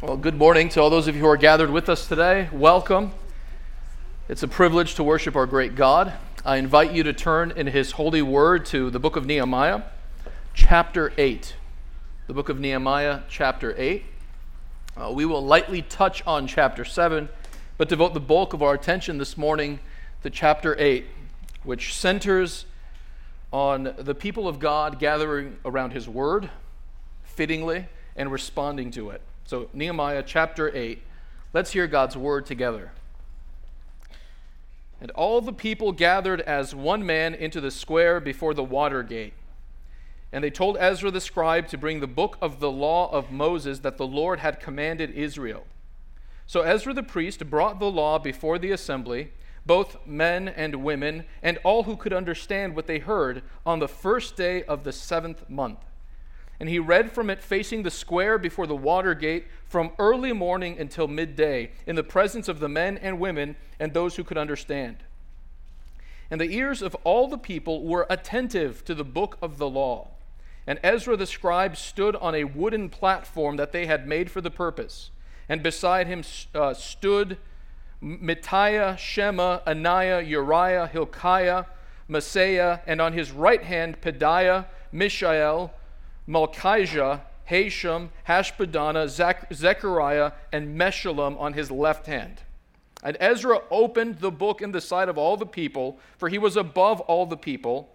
Well, good morning to all those of you who are gathered with us today. Welcome. It's a privilege to worship our great God. I invite you to turn in His holy word to the book of Nehemiah, chapter 8. The book of Nehemiah, chapter 8. Uh, we will lightly touch on chapter 7, but devote the bulk of our attention this morning to chapter 8, which centers on the people of God gathering around His word, fittingly, and responding to it. So, Nehemiah chapter 8, let's hear God's word together. And all the people gathered as one man into the square before the water gate. And they told Ezra the scribe to bring the book of the law of Moses that the Lord had commanded Israel. So Ezra the priest brought the law before the assembly, both men and women, and all who could understand what they heard, on the first day of the seventh month and he read from it facing the square before the water gate from early morning until midday, in the presence of the men and women and those who could understand. And the ears of all the people were attentive to the book of the law. And Ezra the scribe stood on a wooden platform that they had made for the purpose. And beside him uh, stood Mattithiah, Shema, Ananiah, Uriah, Hilkiah, Maaseiah, and on his right hand Pedaiah, Mishael, Malchijah, Hashum, Hashbaddanah, Zech- Zechariah, and Meshullam on his left hand. And Ezra opened the book in the sight of all the people, for he was above all the people.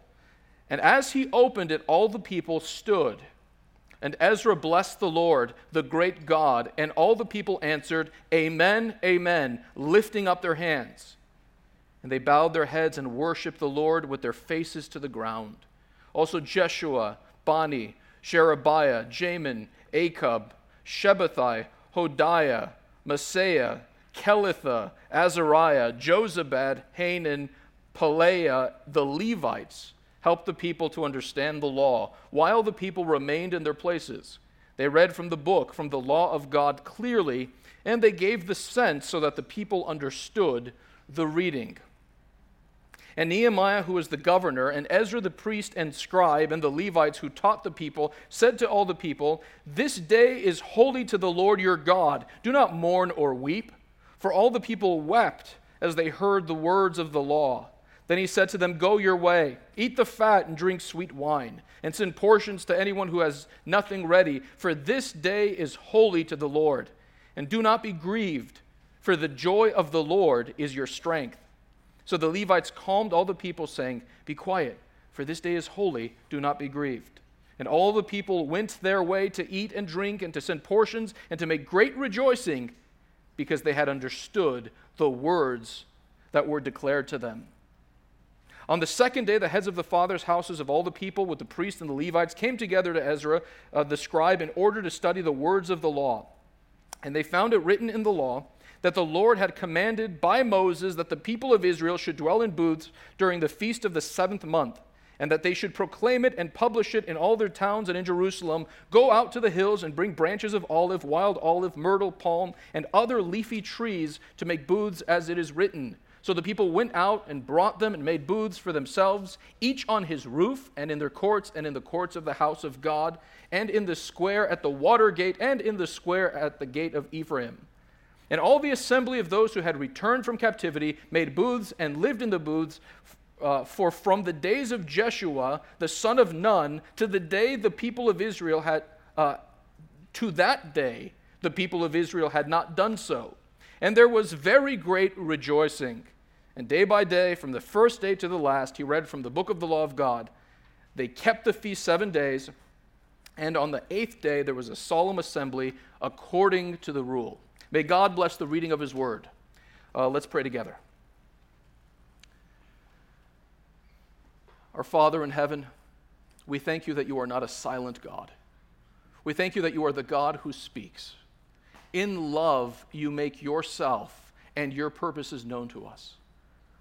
And as he opened it, all the people stood. And Ezra blessed the Lord, the great God, and all the people answered, Amen, Amen, lifting up their hands. And they bowed their heads and worshiped the Lord with their faces to the ground. Also Jeshua, Bani, Sherebiah, Jamin, Akkub, Shabbethai, Hodiah, Maaseiah, Kelita, Azariah, Jozabad, Hanan, Pelaiah, the Levites helped the people to understand the law while the people remained in their places. They read from the book, from the law of God clearly, and they gave the sense so that the people understood the reading. And Nehemiah, who was the governor, and Ezra the priest and scribe, and the Levites who taught the people, said to all the people, This day is holy to the Lord your God. Do not mourn or weep. For all the people wept as they heard the words of the law. Then he said to them, Go your way, eat the fat and drink sweet wine, and send portions to anyone who has nothing ready, for this day is holy to the Lord. And do not be grieved, for the joy of the Lord is your strength. So the Levites calmed all the people, saying, Be quiet, for this day is holy, do not be grieved. And all the people went their way to eat and drink, and to send portions, and to make great rejoicing, because they had understood the words that were declared to them. On the second day, the heads of the fathers' houses of all the people, with the priests and the Levites, came together to Ezra, uh, the scribe, in order to study the words of the law. And they found it written in the law that the Lord had commanded by Moses that the people of Israel should dwell in booths during the feast of the seventh month, and that they should proclaim it and publish it in all their towns and in Jerusalem. Go out to the hills and bring branches of olive, wild olive, myrtle, palm, and other leafy trees to make booths as it is written. So the people went out and brought them and made booths for themselves, each on his roof, and in their courts, and in the courts of the house of God, and in the square at the water gate, and in the square at the gate of Ephraim. And all the assembly of those who had returned from captivity made booths and lived in the booths. Uh, for from the days of Jeshua, the son of Nun, to the day the people of Israel had, uh, to that day, the people of Israel had not done so. And there was very great rejoicing. And day by day, from the first day to the last, he read from the book of the law of God. They kept the feast seven days, and on the eighth day there was a solemn assembly according to the rule. May God bless the reading of His word. Uh, let's pray together. Our Father in heaven, we thank you that you are not a silent God. We thank you that you are the God who speaks. In love, you make yourself and your purposes known to us.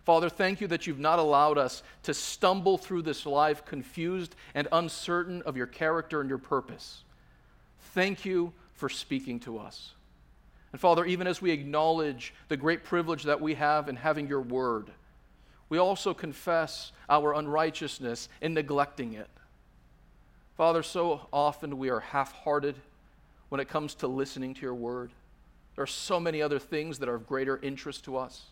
Father, thank you that you've not allowed us to stumble through this life confused and uncertain of your character and your purpose. Thank you for speaking to us. And Father, even as we acknowledge the great privilege that we have in having your word, we also confess our unrighteousness in neglecting it. Father, so often we are half hearted, when it comes to listening to your word. There are so many other things that are of greater interest to us.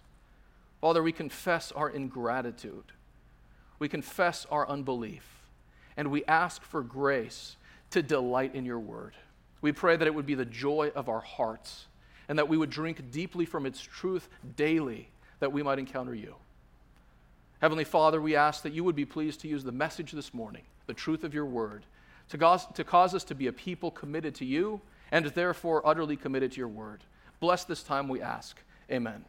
Father, we confess our ingratitude. We confess our unbelief. And we ask for grace to delight in your word. We pray that it would be the joy of our hearts and that we would drink deeply from its truth daily that we might encounter you. Heavenly Father, we ask that you would be pleased to use the message this morning, the truth of your word, to cause, to cause us to be a people committed to you and therefore utterly committed to your word. Bless this time, we ask. Amen.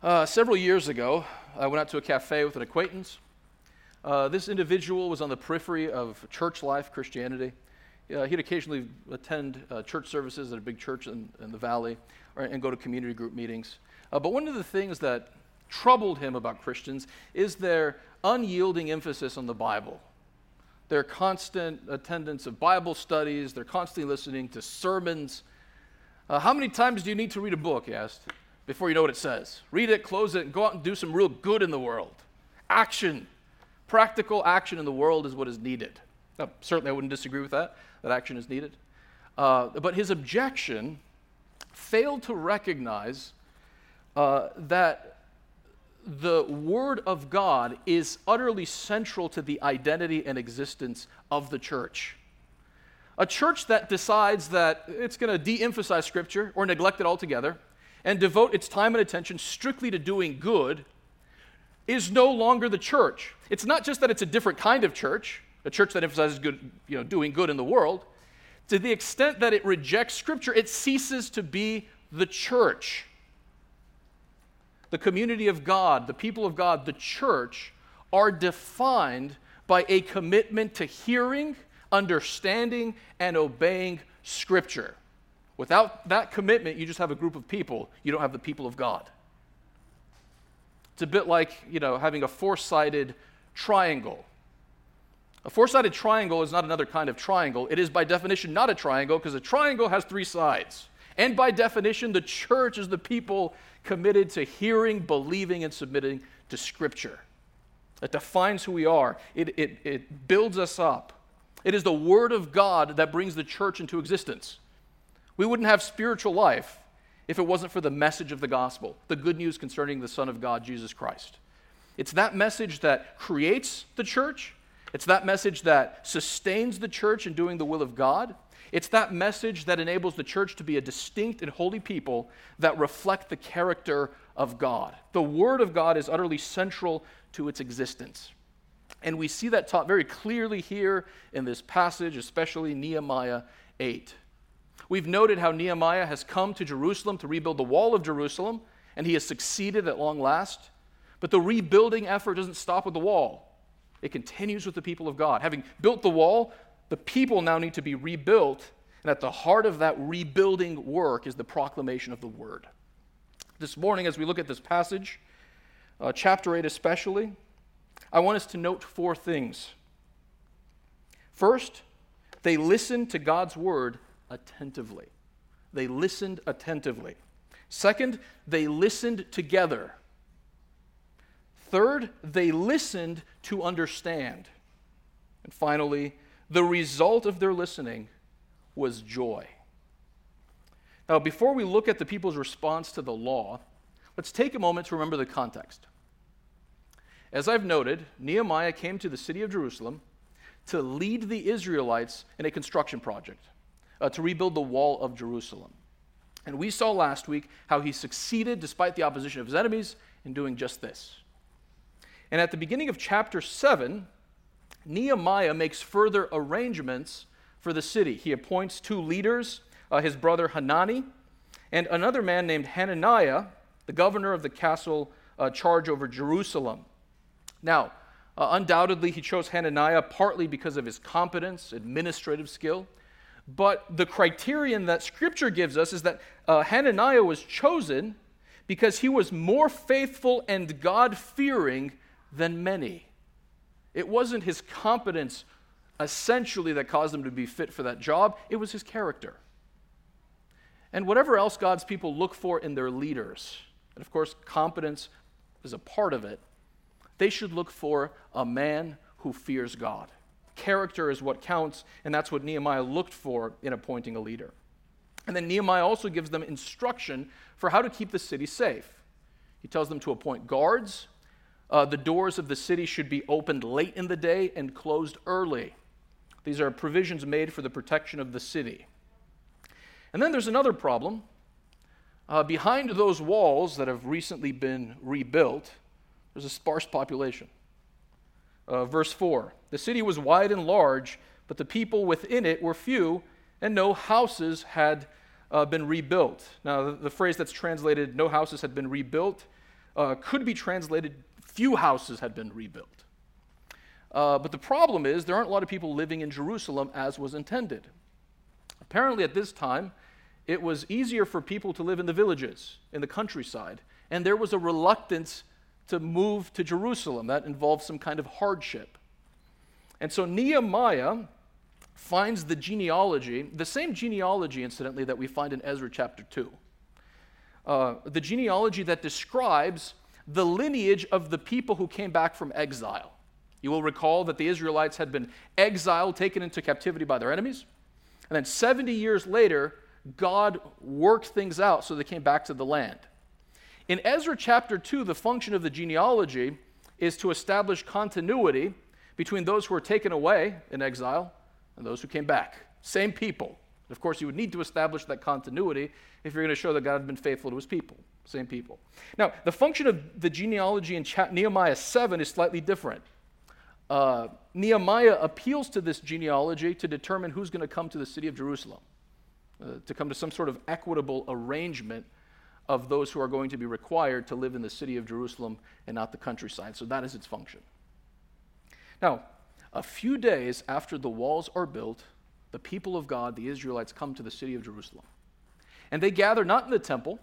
Uh, several years ago, I went out to a cafe with an acquaintance. Uh, this individual was on the periphery of church life, Christianity. Uh, he'd occasionally attend uh, church services at a big church in, in the valley or, and go to community group meetings. Uh, but one of the things that troubled him about Christians is their unyielding emphasis on the Bible. Their constant attendance of Bible studies, they're constantly listening to sermons. Uh, how many times do you need to read a book, he asked, before you know what it says? Read it, close it, and go out and do some real good in the world. Action. Practical action in the world is what is needed. Certainly, I wouldn't disagree with that, that action is needed. Uh, but his objection failed to recognize uh, that the Word of God is utterly central to the identity and existence of the church. A church that decides that it's going to de emphasize Scripture or neglect it altogether and devote its time and attention strictly to doing good is no longer the church. It's not just that it's a different kind of church, a church that emphasizes good, you know, doing good in the world. To the extent that it rejects Scripture, it ceases to be the church the community of God, the people of God, the church, are defined by a commitment to hearing, understanding, and obeying Scripture. Without that commitment, you just have a group of people. You don't have the people of God. It's a bit like, you know, having a four-sided triangle. A four-sided triangle is not another kind of triangle. It is by definition not a triangle because a triangle has three sides. And by definition, the church is the people committed to hearing, believing, and submitting to Scripture. It defines who we are, it, it, it builds us up. It is the Word of God that brings the church into existence. We wouldn't have spiritual life if it wasn't for the message of the gospel, the good news concerning the Son of God, Jesus Christ. It's that message that creates the church, it's that message that sustains the church in doing the will of God. It's that message that enables the church to be a distinct and holy people that reflect the character of God. The Word of God is utterly central to its existence. And we see that taught very clearly here in this passage, especially Nehemiah 8. We've noted how Nehemiah has come to Jerusalem to rebuild the wall of Jerusalem, and he has succeeded at long last. But the rebuilding effort doesn't stop with the wall. It continues with the people of God. Having built the wall, the people now need to be rebuilt, and at the heart of that rebuilding work is the proclamation of the word. This morning, as we look at this passage, uh, chapter 8 especially, I want us to note four things. First, they listened to God's word attentively. They listened attentively. Second, they listened together. Third, they listened to understand. And finally, the result of their listening was joy. Now, before we look at the people's response to the law, let's take a moment to remember the context. As I've noted, Nehemiah came to the city of Jerusalem to lead the Israelites in a construction project uh, to rebuild the wall of Jerusalem. And we saw last week how he succeeded, despite the opposition of his enemies, in doing just this. And at the beginning of chapter 7, Nehemiah makes further arrangements for the city. He appoints two leaders, uh, his brother Hanani, and another man named Hananiah, the governor of the castle uh, charge over Jerusalem. Now, uh, undoubtedly, he chose Hananiah partly because of his competence, administrative skill. But the criterion that Scripture gives us is that uh, Hananiah was chosen because he was more faithful and God fearing than many. It wasn't his competence essentially that caused him to be fit for that job, it was his character. And whatever else God's people look for in their leaders, and of course, competence is a part of it, they should look for a man who fears God. character is what counts, and that's what Nehemiah looked for in appointing a leader. And then Nehemiah also gives them instruction for how to keep the city safe. He tells them to appoint guards. Uh, the doors of the city should be opened late in the day and closed early. These are provisions made for the protection of the city. And then there's another problem. Uh, behind those walls that have recently been rebuilt, there's a sparse population. Uh, verse 4 The city was wide and large, but the people within it were few, and no houses had uh, been rebuilt. Now, the, the, phrase that's translated, no houses had been rebuilt, uh, could be translated, few houses had been rebuilt. Uh, but the problem is, there aren't a lot of people living in Jerusalem as was intended. Apparently, at this time, it was easier for people to live in the villages, in the countryside, and there was a reluctance to move to Jerusalem. That involved some kind of hardship. And so Nehemiah finds the genealogy, the same genealogy, incidentally, that we find in Ezra chapter 2. Uh, the genealogy that describes the lineage of the people who came back from exile. You will recall that the Israelites had been exiled, taken into captivity by their enemies. And then 70 years later, God worked things out so they came back to the land. In Ezra chapter 2, the function of the genealogy is to establish continuity between those who were taken away in exile and those who came back. Same people. Of course, you would need to establish that continuity if you're going to show that God had been faithful to his people. Same people. Now, the function of the genealogy in Nehemiah 7 is slightly different. Uh, Nehemiah appeals to this genealogy to determine who's going to come to the city of Jerusalem, uh, to come to some sort of equitable arrangement of those who are going to be required to live in the city of Jerusalem and not the countryside. So that is its function. Now, a few days after the walls are built, the people of God, the Israelites, come to the city of Jerusalem. And they gather not in the temple.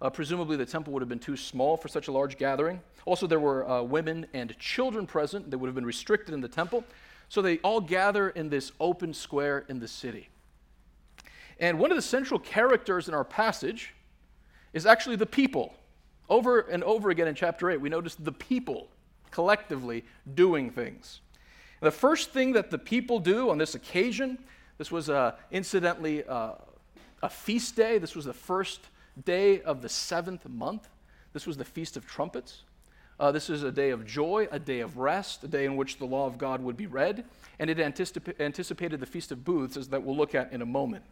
Uh, presumably, the temple would have been too small for such a large gathering. Also, there were uh, women and children present. that would have been restricted in the temple. So they all gather in this open square in the city. And one of the central characters in our passage is actually the people. Over and over again in chapter 8, we notice the people collectively doing things. The first thing that the people do on this occasion, this was uh, incidentally uh, a feast day. This was the first day of the seventh month. This was the Feast of Trumpets. Uh, this is a day of joy, a day of rest, a day in which the law of God would be read, and it anticip- anticipated the Feast of Booths, as that we'll look at in a moment.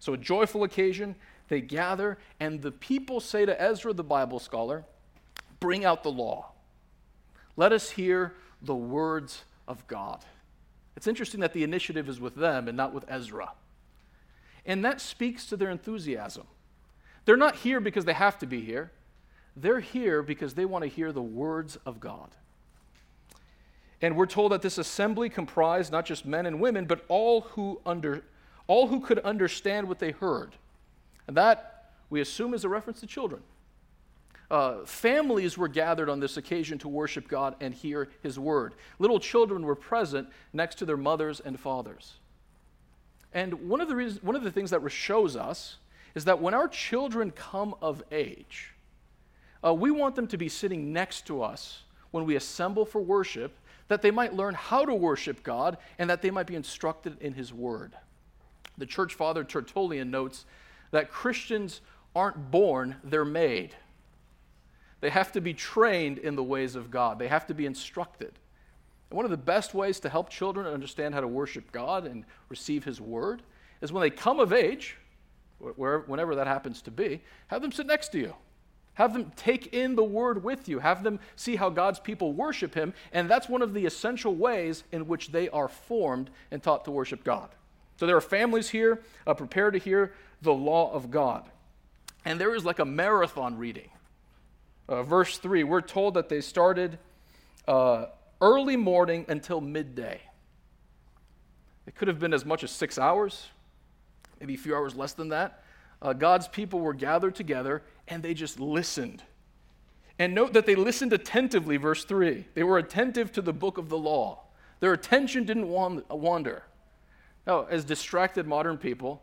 So, a joyful occasion, they gather, and the people say to Ezra, the Bible scholar, Bring out the law. Let us hear the words of God. It's interesting that the initiative is with them and not with Ezra. And that speaks to their enthusiasm. They're not here because they have to be here, they're here because they want to hear the words of God. And we're told that this assembly comprised not just men and women, but all who, under, all who could understand what they heard. And that, we assume, is a reference to children. Uh, families were gathered on this occasion to worship God and hear His word. Little children were present next to their mothers and fathers. And one of the, reasons, one of the things that shows us is that when our children come of age, uh, we want them to be sitting next to us when we assemble for worship, that they might learn how to worship God and that they might be instructed in His word. The church father Tertullian notes that Christians aren't born, they're made. They have to be trained in the ways of God, they have to be instructed. And one of the best ways to help children understand how to worship God and receive His word is when they come of age, wherever, whenever that happens to be, have them sit next to you. Have them take in the word with you. Have them see how God's people worship Him. And that's one of the essential ways in which they are formed and taught to worship God. So there are families here uh, prepared to hear the law of God. And there is like a marathon reading. Uh, verse 3, we're told that they started uh, early morning until midday. It could have been as much as six hours, maybe a few hours less than that. Uh, God's people were gathered together and they just listened. And note that they listened attentively, verse 3. They were attentive to the book of the law. Their attention didn't wander. Now, as distracted modern people,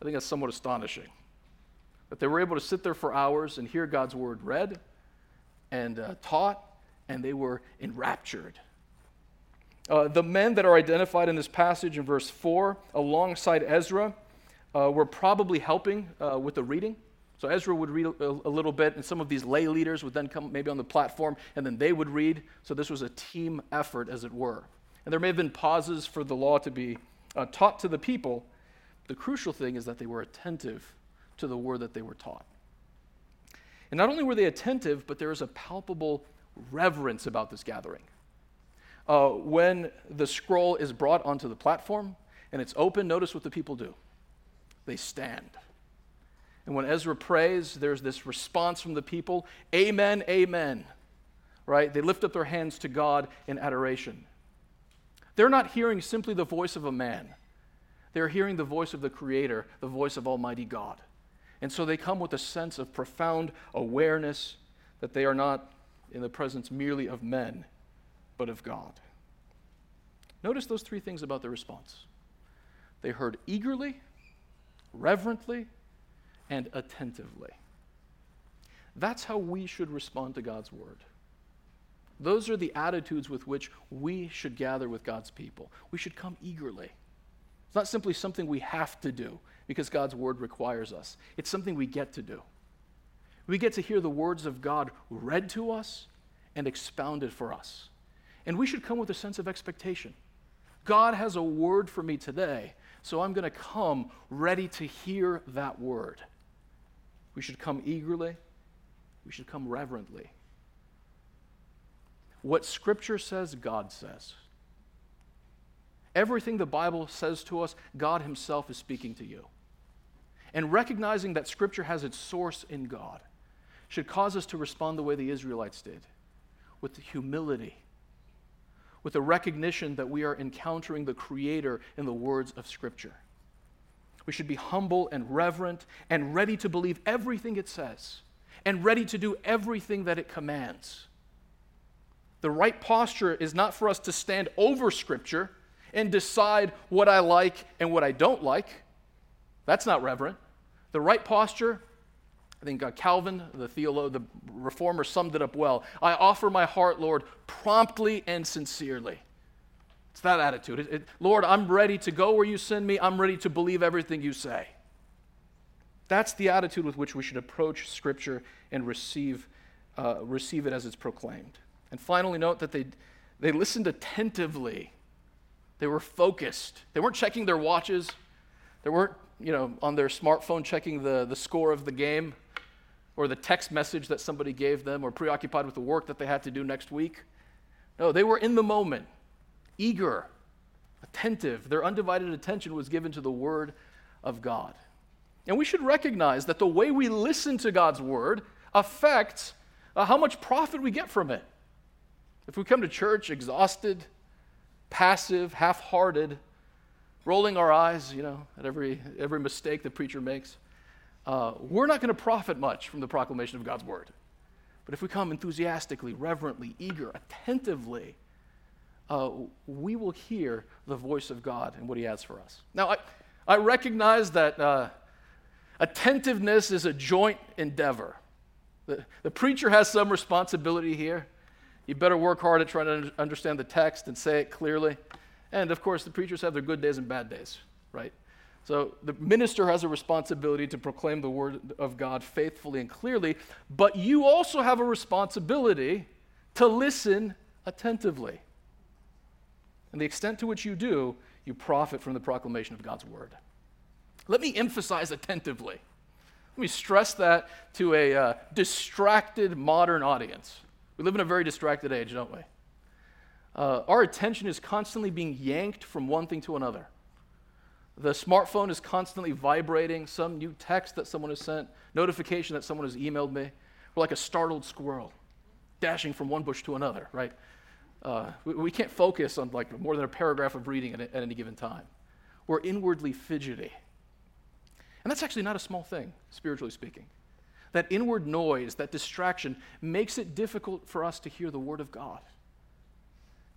I think that's somewhat astonishing. That they were able to sit there for hours and hear God's word read and uh, taught, and they were enraptured. Uh, the men that are identified in this passage in verse 4, alongside Ezra, uh, were probably helping uh, with the reading. So Ezra would read a, a, little bit, and some of these lay leaders would then come maybe on the platform, and then they would read. So this was a team effort, as it were. And there may have been pauses for the law to be uh, taught to the people. The crucial thing is that they were attentive to the word that they were taught. And not only were they attentive, but there is a palpable reverence about this gathering. Uh, when the scroll is brought onto the platform and it's open, notice what the people do they stand. And when Ezra prays, there's this response from the people Amen, Amen. Right? They lift up their hands to God in adoration. They're not hearing simply the voice of a man, they're hearing the voice of the Creator, the voice of Almighty God. And so they come with a sense of profound awareness that they are not in the presence merely of men, but of God. Notice those three things about their response they heard eagerly, reverently, and attentively. That's how we should respond to God's word. Those are the attitudes with which we should gather with God's people. We should come eagerly. It's not simply something we have to do because God's word requires us, it's something we get to do. We get to hear the words of God read to us and expounded for us. And we should come with a sense of expectation. God has a word for me today, so I'm going to come ready to hear that word. We should come eagerly, we should come reverently. What Scripture says, God says. Everything the Bible says to us, God Himself is speaking to you. And recognizing that Scripture has its source in God should cause us to respond the way the Israelites did with the humility, with a recognition that we are encountering the Creator in the words of Scripture. We should be humble and reverent and ready to believe everything it says and ready to do everything that it commands. The right posture is not for us to stand over Scripture and decide what I like and what I don't like. That's not reverent. The right posture, I think uh, Calvin, the theologian, the reformer, summed it up well. I offer my heart, Lord, promptly and sincerely. It's that attitude. It, it, Lord, I'm ready to go where you send me. I'm ready to believe everything you say. That's the attitude with which we should approach Scripture and receive, uh, receive it as it's proclaimed. And finally, note that they, they listened attentively. They were focused. They weren't checking their watches. They weren't, you know, on their smartphone checking the, the score of the game or the text message that somebody gave them or preoccupied with the work that they had to do next week. No, they were in the moment, eager, attentive. Their undivided attention was given to the Word of God. And we should recognize that the way we listen to God's Word affects uh, how much profit we get from it. If we come to church exhausted, passive, half hearted, rolling our eyes, you know, at every, every mistake the preacher makes, uh, we're not going to profit much from the proclamation of God's word. But if we come enthusiastically, reverently, eager, attentively, uh, we will hear the voice of God and what He has for us. Now, I, I recognize that uh, attentiveness is a joint endeavor. The, the preacher has some responsibility here. You better work hard at trying to understand the text and say it clearly. And of course, the preachers have their good days and bad days, right? So the minister has a responsibility to proclaim the word of God faithfully and clearly, but you also have a responsibility to listen attentively. And the extent to which you do, you profit from the proclamation of God's word. Let me emphasize attentively. Let me stress that to a uh, distracted modern audience. We live in a very distracted age, don't we? Uh, our attention is constantly being yanked from one thing to another. The smartphone is constantly vibrating, some new text that someone has sent, notification that someone has emailed me. We're like a startled squirrel, dashing from one bush to another, right? Uh, we, we, can't focus on like more than a paragraph of reading at, at any given time. We're inwardly fidgety. And that's actually not a small thing, spiritually speaking that inward noise, that distraction, makes it difficult for us to hear the Word of God.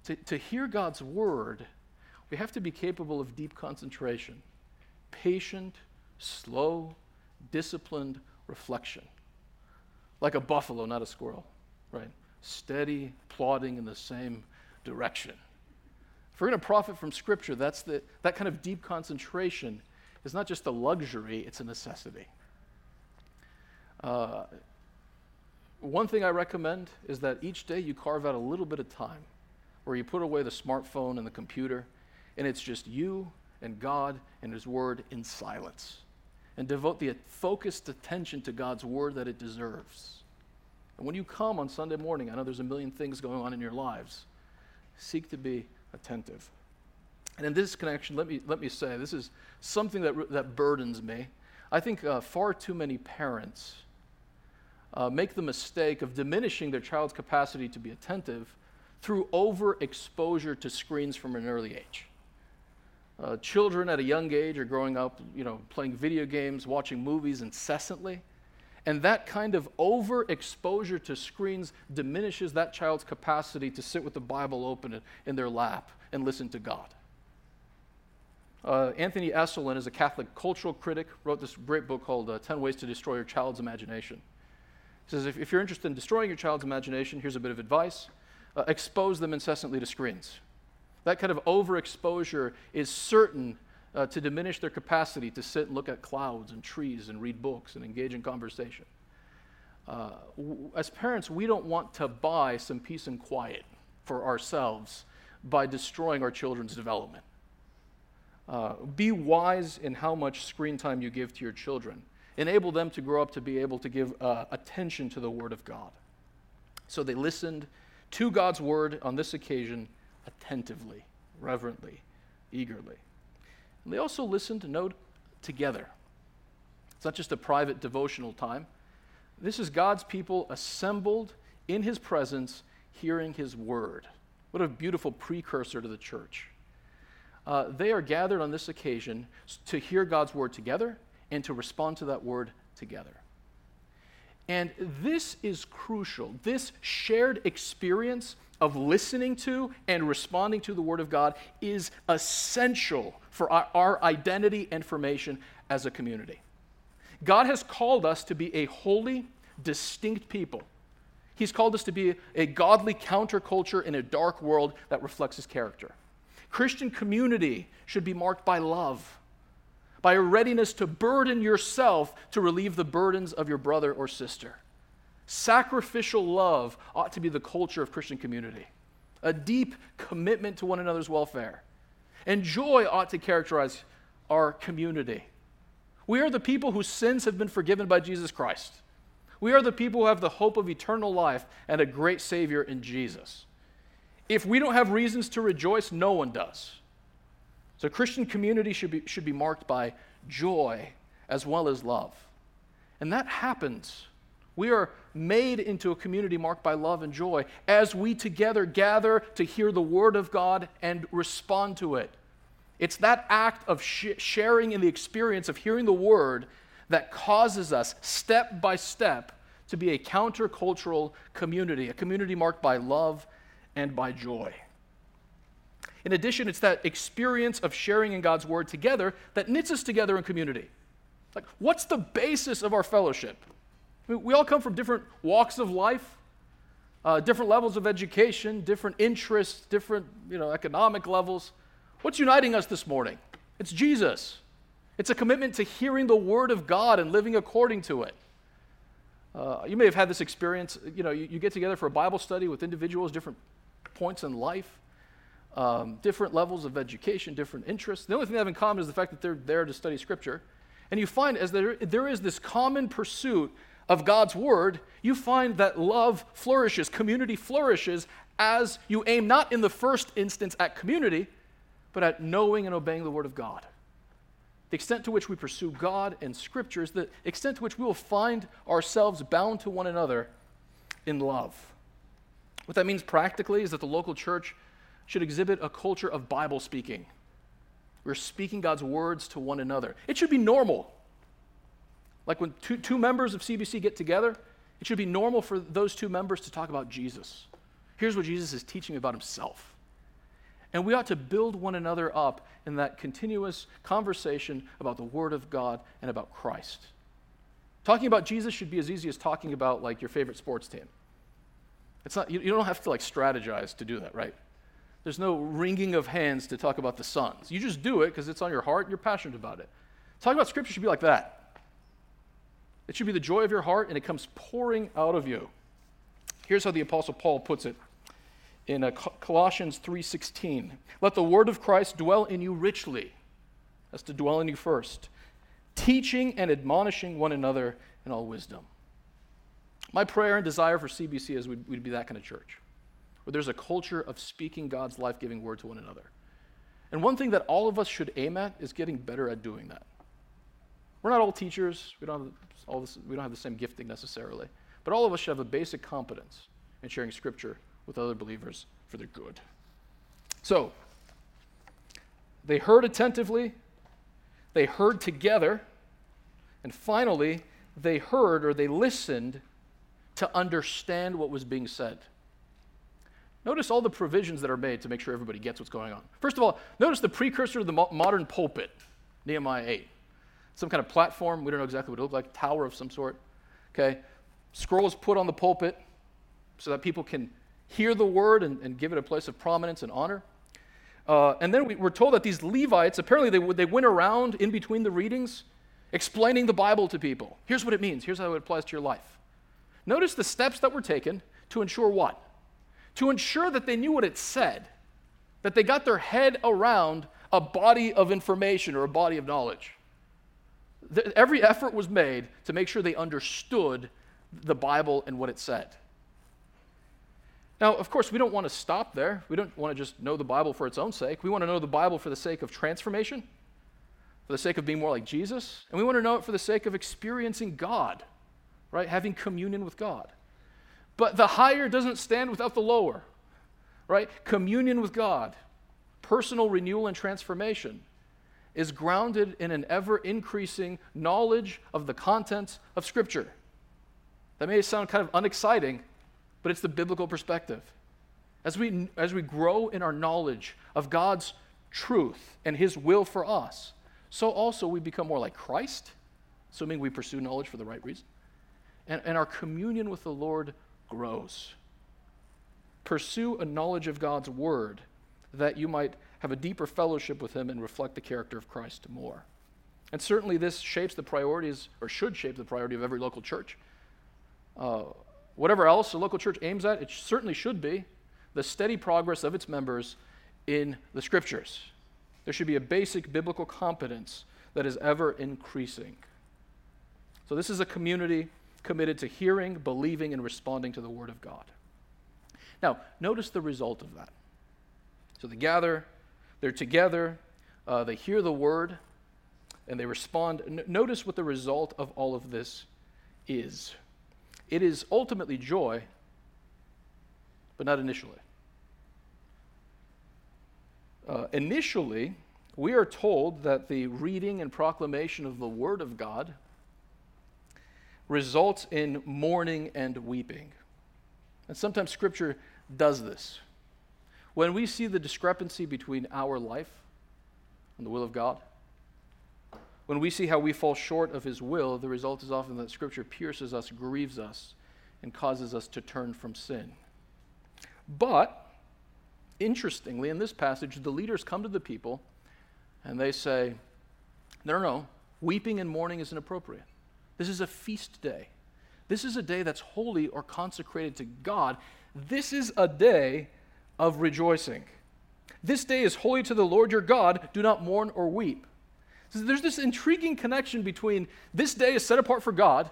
To, to hear God's Word, we have to be capable of deep concentration, patient, slow, disciplined reflection. Like a buffalo, not a squirrel, right? Steady, plodding in the same direction. If we're going to profit from Scripture, that's the, that kind of deep concentration is not just a luxury, it's a necessity. Uh, one thing I recommend is that each day you carve out a little bit of time where you put away the smartphone and the computer, and it's just you and God and His Word in silence. And devote the focused attention to God's Word that it deserves. And when you come on Sunday morning, I know there's a million things going on in your lives. Seek to be attentive. And in this connection, let me, let me say this is something that, that burdens me. I think uh, far too many parents uh, make the mistake of diminishing their child's capacity to be attentive through overexposure to screens from an early age. Uh, children at a young age are growing up, you know, playing video games, watching movies incessantly. And that kind of overexposure to screens diminishes that child's capacity to sit with the Bible open in their lap and listen to God. Uh, Anthony Esolen is a Catholic cultural critic, wrote this great book called uh, 10 Ways to Destroy Your Child's Imagination. He says, if, if you're interested in destroying your child's imagination, here's a bit of advice uh, expose them incessantly to screens. That kind of overexposure is certain uh, to diminish their capacity to sit and look at clouds and trees and read books and engage in conversation. Uh, w- as parents, we don't want to buy some peace and quiet for ourselves by destroying our children's development. Uh, be wise in how much screen time you give to your children. Enable them to grow up to be able to give uh, attention to the Word of God. So they listened to God's Word on this occasion attentively, reverently, eagerly. And they also listened to note together. It's not just a private devotional time. This is God's people assembled in his presence, hearing his word. What a beautiful precursor to the church. Uh, they are gathered on this occasion to hear God's word together and to respond to that word together. And this is crucial. This shared experience of listening to and responding to the Word of God is essential for our, our, identity and formation as a community. God has called us to be a holy, distinct people. He's called us to be a godly counterculture in a dark world that reflects His character. Christian community should be marked by love, by a readiness to burden yourself to relieve the burdens of your brother or sister. Sacrificial love ought to be the culture of Christian community, a deep commitment to one another's welfare. And joy ought to characterize our community. We are the people whose sins have been forgiven by Jesus Christ. We are the people who have the hope of eternal life and a great Savior in Jesus. If we don't have reasons to rejoice, no one does. So, Christian community should be, should be marked by joy as well as love. And that happens we are made into a community marked by love and joy as we together gather to hear the Word of God and respond to it. It's that act of sh- sharing in the experience of hearing the Word that causes us, step by step, to be a countercultural community, a community marked by love and by joy. In addition, it's that experience of sharing in God's Word together that knits us together in community. Like, what's the basis of our fellowship? We all come from different walks of life, uh, different levels of education, different interests, different you know, economic levels. What's uniting us this morning? It's Jesus. It's a commitment to hearing the Word of God and living according to it. Uh, you may have had this experience. You know, you, you, get together for a Bible study with individuals, different points in life, um, different levels of education, different interests. The only thing they have in common is the fact that they're there to study Scripture. And you find as there, there is this common pursuit of God's word, you find that love flourishes, community flourishes as you aim not in the first instance at community, but at knowing and obeying the word of God. The extent to which we pursue God and Scripture is the extent to which we will find ourselves bound to one another in love. What that means practically is that the local church should exhibit a culture of Bible speaking. We're speaking God's words to one another. It should be normal like when two, two members of CBC get together, it should be normal for those two members to talk about Jesus. Here's what Jesus is teaching about himself. And we ought to build one another up in that continuous conversation about the Word of God and about Christ. Talking about Jesus should be as easy as talking about like your favorite sports team. It's not, you, you don't have to like strategize to do that, right? There's no wringing of hands to talk about the Suns. You just do it because it's on your heart and you're passionate about it. Talking about Scripture should be like that. It should be the joy of your heart and it comes pouring out of you. Here's how the Apostle Paul puts it in uh, Colossians 3:16. Let the word of Christ dwell in you richly. That's to dwell in you first, teaching and admonishing one another in all wisdom. My prayer and desire for CBC is we'd, we'd be that kind of church, where there's a culture of speaking God's life-giving word to one another. And one thing that all of us should aim at is getting better at doing that. We're not all teachers. We don't have all this, we don't have the same gifting necessarily. But all of us should have a basic competence in sharing scripture with other believers for their good. So, they heard attentively, they heard together, and finally, they heard or they listened to understand what was being said. Notice all the provisions that are made to make sure everybody gets what's going on. First of all, notice the precursor to the mo- modern pulpit, Nehemiah 8. Some kind of platform, we don't know exactly what it looked like, tower of some sort. Okay? Scrolls put on the pulpit so that people can hear the word and, and give it a place of prominence and honor. Uh, and then we, are told that these Levites, apparently, they, they went around in between the readings explaining the Bible to people. Here's what it means, here's how it applies to your life. Notice the steps that were taken to ensure what? To ensure that they knew what it said, that they got their head around a body of information or a body of knowledge. Every effort was made to make sure they understood the Bible and what it said. Now, of course, we don't want to stop there. We don't want to just know the Bible for its own sake. We want to know the Bible for the sake of transformation, for the sake of being more like Jesus, and we want to know it for the sake of experiencing God, right? Having communion with God. But the higher doesn't stand without the lower, right? Communion with God, personal renewal and transformation is grounded in an ever increasing knowledge of the contents of Scripture. That may sound kind of unexciting, but it's the biblical perspective. As we, as we grow in our knowledge of God's truth and His will for us, so also we become more like Christ, assuming we pursue knowledge for the right reason. And, and our communion with the Lord grows. Pursue a knowledge of God's word that you might have a deeper fellowship with Him and reflect the character of Christ more. And certainly, this shapes the priorities, or should shape the priority of every local church. Uh, Whatever else a local church aims at, it certainly should be the steady progress of its members in the scriptures. There should be a basic biblical competence that is ever increasing. So, this is a community committed to hearing, believing, and responding to the Word of God. Now, notice the result of that. So, they gather, they're together, uh, they hear the Word, and they respond. N- notice what the result of all of this is. It is ultimately joy, but not initially. Uh, initially, we are told that the reading and proclamation of the Word of God results in mourning and weeping. And sometimes Scripture does this. When we see the discrepancy between our life and the will of God, when we see how we fall short of His will, the result is often that Scripture pierces us, grieves us, and causes us to turn from sin. But, interestingly, in this passage, the leaders come to the people and they say, No, no, no, weeping and mourning is inappropriate. This is a feast day. This is a day that's holy or consecrated to God. This is a day of rejoicing. This day is holy to the Lord your God. Do not mourn or weep. So there's this intriguing connection between this day is set apart for God,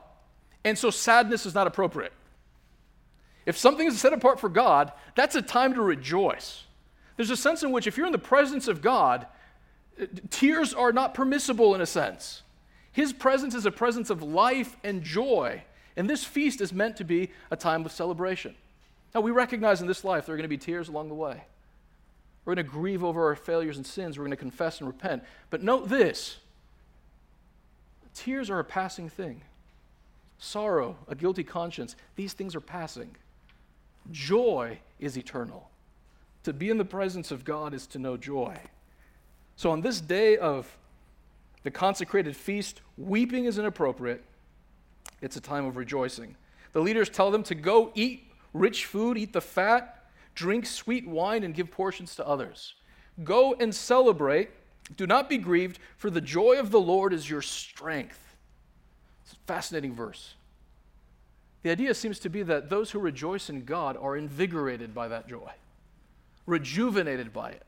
and so sadness is not appropriate. If something is set apart for God, that's a time to rejoice. There's a sense in which, if you're in the presence of God, uh, tears are not permissible in a sense. His presence is a presence of life and joy, and this feast is meant to be a time of celebration. Now, we recognize in this life there are going to be tears along the way. We're going to grieve over our failures and sins. We're going to confess and repent. But note this tears are a passing thing. Sorrow, a guilty conscience, these things are passing. Joy is eternal. To be in the presence of God is to know joy. So on this day of the consecrated feast, weeping is inappropriate. It's a time of rejoicing. The leaders tell them to go eat rich food, eat the fat, Drink sweet wine and give portions to others. Go and celebrate. Do not be grieved, for the joy of the Lord is your strength. It's a fascinating verse. The idea seems to be that those who rejoice in God are invigorated by that joy, rejuvenated by it.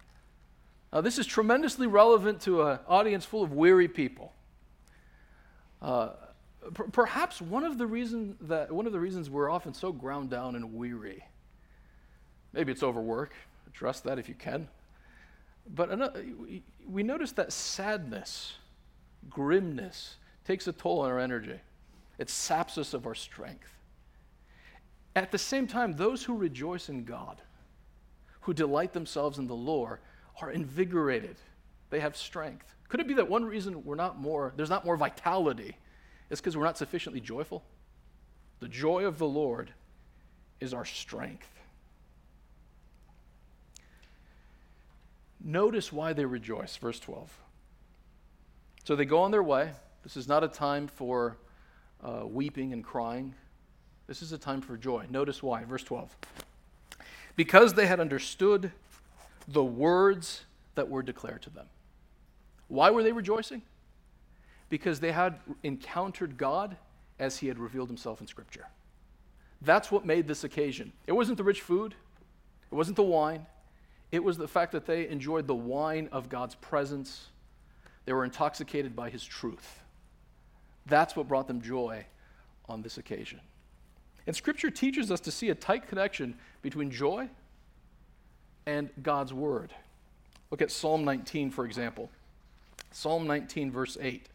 Now, this is tremendously relevant to an audience full of weary people. Uh, p- perhaps one of the reasons that one of the reasons we're often so ground down and weary. Maybe it's overwork. Address that if you can. But another, we notice that sadness, grimness, takes a toll on our energy. It saps us of our strength. At the same time, those who rejoice in God, who delight themselves in the Lord, are invigorated. They have strength. Could it be that one reason we're not more, there's not more vitality is because we're not sufficiently joyful? The joy of the Lord is our strength. Notice why they rejoice, verse 12. So they go on their way. This is not a time for uh, weeping and crying. This is a time for joy. Notice why, verse 12. Because they had understood the words that were declared to them. Why were they rejoicing? Because they had encountered God as he had revealed himself in Scripture. That's what made this occasion. It wasn't the rich food, it wasn't the wine, it was the fact that they enjoyed the wine of God's presence. They were intoxicated by his truth. That's what brought them joy on this occasion. And Scripture teaches us to see a tight connection between joy and God's Word. Look at Psalm 19, for example. Psalm 19, verse 8.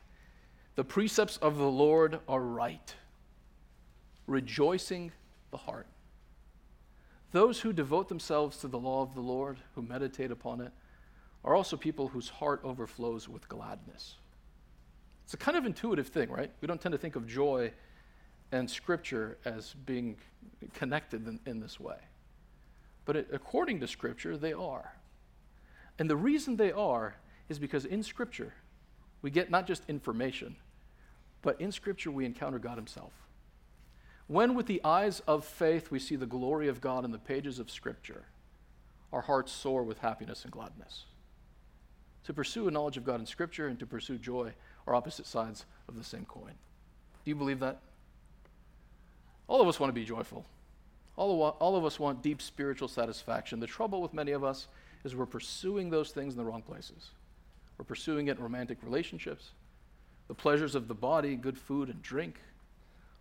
The precepts of the Lord are right, rejoicing the heart. Those who devote themselves to the law of the Lord, who meditate upon it, are also people whose heart overflows with gladness. It's a kind of intuitive thing, right? We don't tend to think of joy and Scripture as being connected in, in this way. But according to Scripture, they are. And the reason they are is because in Scripture, we get not just information, but in Scripture, we encounter God Himself. When, with the eyes of faith, we see the glory of God in the pages of Scripture, our hearts soar with happiness and gladness. To pursue a knowledge of God in Scripture and to pursue joy are opposite sides of the same coin. Do you believe that? All of us want to be joyful. All of, all of us want deep spiritual satisfaction. The trouble with many of us is we're pursuing those things in the wrong places. We're pursuing it in romantic relationships, the pleasures of the body, good food and drink,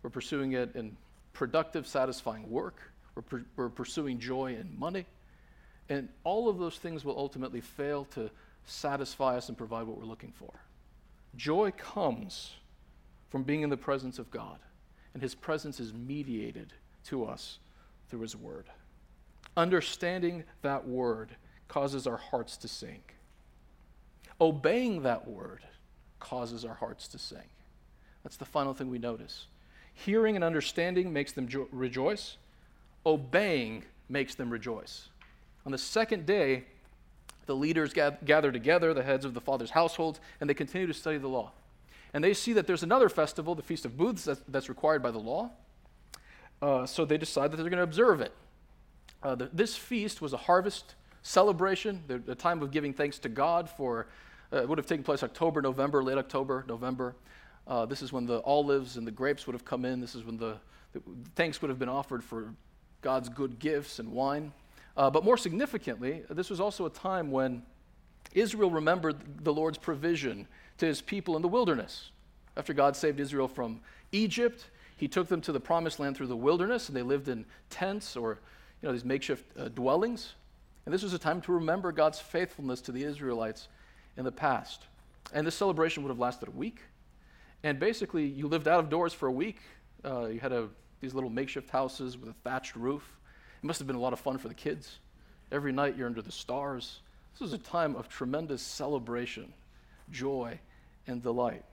we're pursuing it in productive, satisfying work. We're, per- we're pursuing joy in money. And all of those things will ultimately fail to satisfy us and provide what we're looking for. Joy comes from being in the presence of God, and His presence is mediated to us through His Word. Understanding that Word causes our hearts to sink. Obeying that Word causes our hearts to sink. That's the final thing we notice. Hearing and understanding makes them jo- rejoice. Obeying makes them rejoice. On the second day, the leaders gather together, the heads of the father's households, and they continue to study the law. And they see that there's another festival, the Feast of Booths, that's, that's required by the law. Uh, so they decide that they're going to observe it. Uh, the, this feast was a harvest celebration, the, the, time of giving thanks to God for, uh, it would have taken place October, November, late October, November. Uh, this is when the olives and the grapes would have come in. This is when the, the thanks would have been offered for God's good gifts and wine. Uh, but more significantly, this was also a time when Israel remembered the Lord's provision to his people in the wilderness. After God saved Israel from Egypt, he took them to the promised land through the wilderness, and they lived in tents or you know, these makeshift uh, dwellings. And this was a time to remember God's faithfulness to the Israelites in the past. And this celebration would have lasted a week. And basically, you lived out of doors for a week. Uh, you had a, these little makeshift houses with a thatched roof. It must have been a lot of fun for the kids. Every night you're under the stars. This was a time of tremendous celebration, joy, and delight.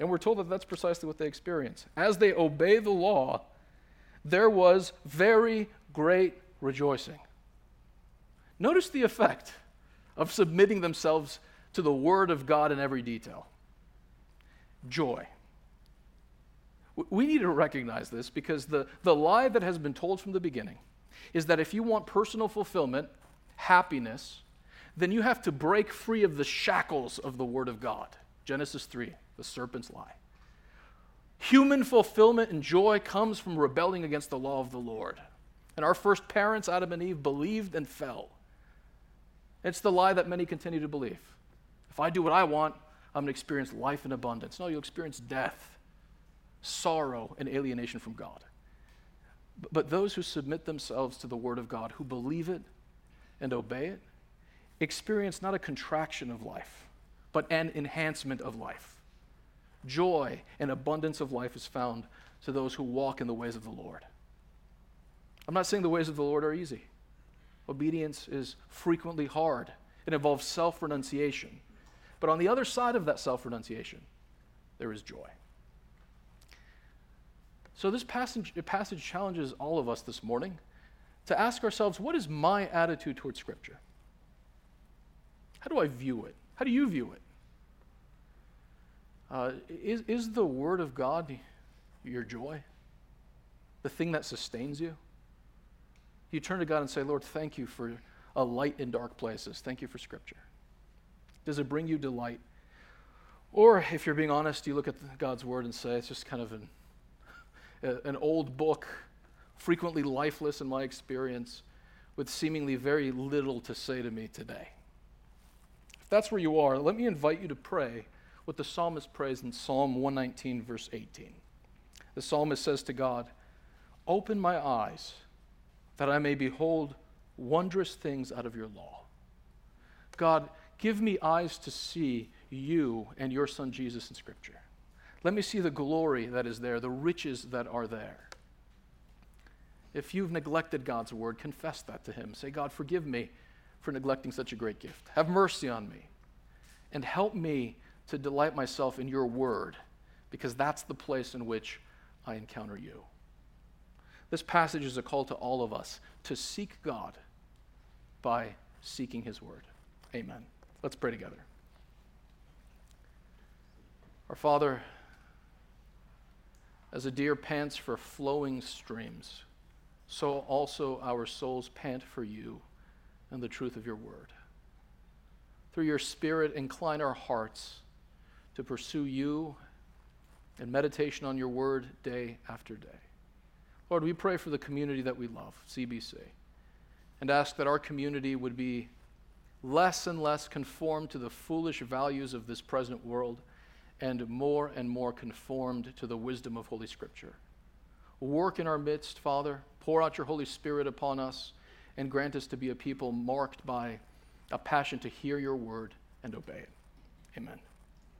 And we're told that that's precisely what they experience. As they obey the law, there was very great rejoicing. Notice the effect of submitting themselves to the Word of God in every detail joy. We need to recognize this because the, the lie that has been told from the beginning is that if you want personal fulfillment, happiness, then you have to break free of the shackles of the Word of God. Genesis 3, the serpent's lie. Human fulfillment and joy comes from rebelling against the law of the Lord. And our first parents, Adam and Eve, believed and fell. It's the lie that many continue to believe. If I do what I want, I'm going to experience life in abundance. No, you'll experience death, sorrow, and alienation from God. But those who submit themselves to the Word of God, who believe it and obey it, experience not a contraction of life, but an enhancement of life. Joy and abundance of life is found to those who walk in the ways of the Lord. I'm not saying the ways of the Lord are easy. Obedience is frequently hard, it involves self renunciation. But on the other side of that self renunciation, there is joy. So, this passage, passage challenges all of us this morning to ask ourselves what is my attitude towards Scripture? How do I view it? How do you view it? Uh, is, is the Word of God your joy? The thing that sustains you? You turn to God and say, Lord, thank you for a light in dark places. Thank you for Scripture. Does it bring you delight? Or, if you're being honest, you look at God's Word and say, it's just kind of an, an old book, frequently lifeless in my experience, with seemingly very little to say to me today. If that's where you are, let me invite you to pray what the psalmist prays in Psalm 119, verse 18. The psalmist says to God, Open my eyes that I may behold wondrous things out of your law. God, give me eyes to see you and your Son Jesus in Scripture. Let me see the glory that is there, the riches that are there. If you've neglected God's word, confess that to Him. Say, God, forgive me for neglecting such a great gift. Have mercy on me and help me to delight myself in your word because that's the place in which I encounter you. This passage is a call to all of us to seek God by seeking his word. Amen. Let's pray together. Our Father, as a deer pants for flowing streams, so also our souls pant for you and the truth of your word. Through your Spirit, incline our hearts to pursue you and meditation on your word day after day. Lord, we pray for the community that we love, CBC, and ask that our community would be less and less conformed to the foolish values of this present world and more and more conformed to the wisdom of Holy Scripture. Work in our midst, Father. Pour out your Holy Spirit upon us and grant us to be a people marked by a passion to hear your word and obey it. Amen.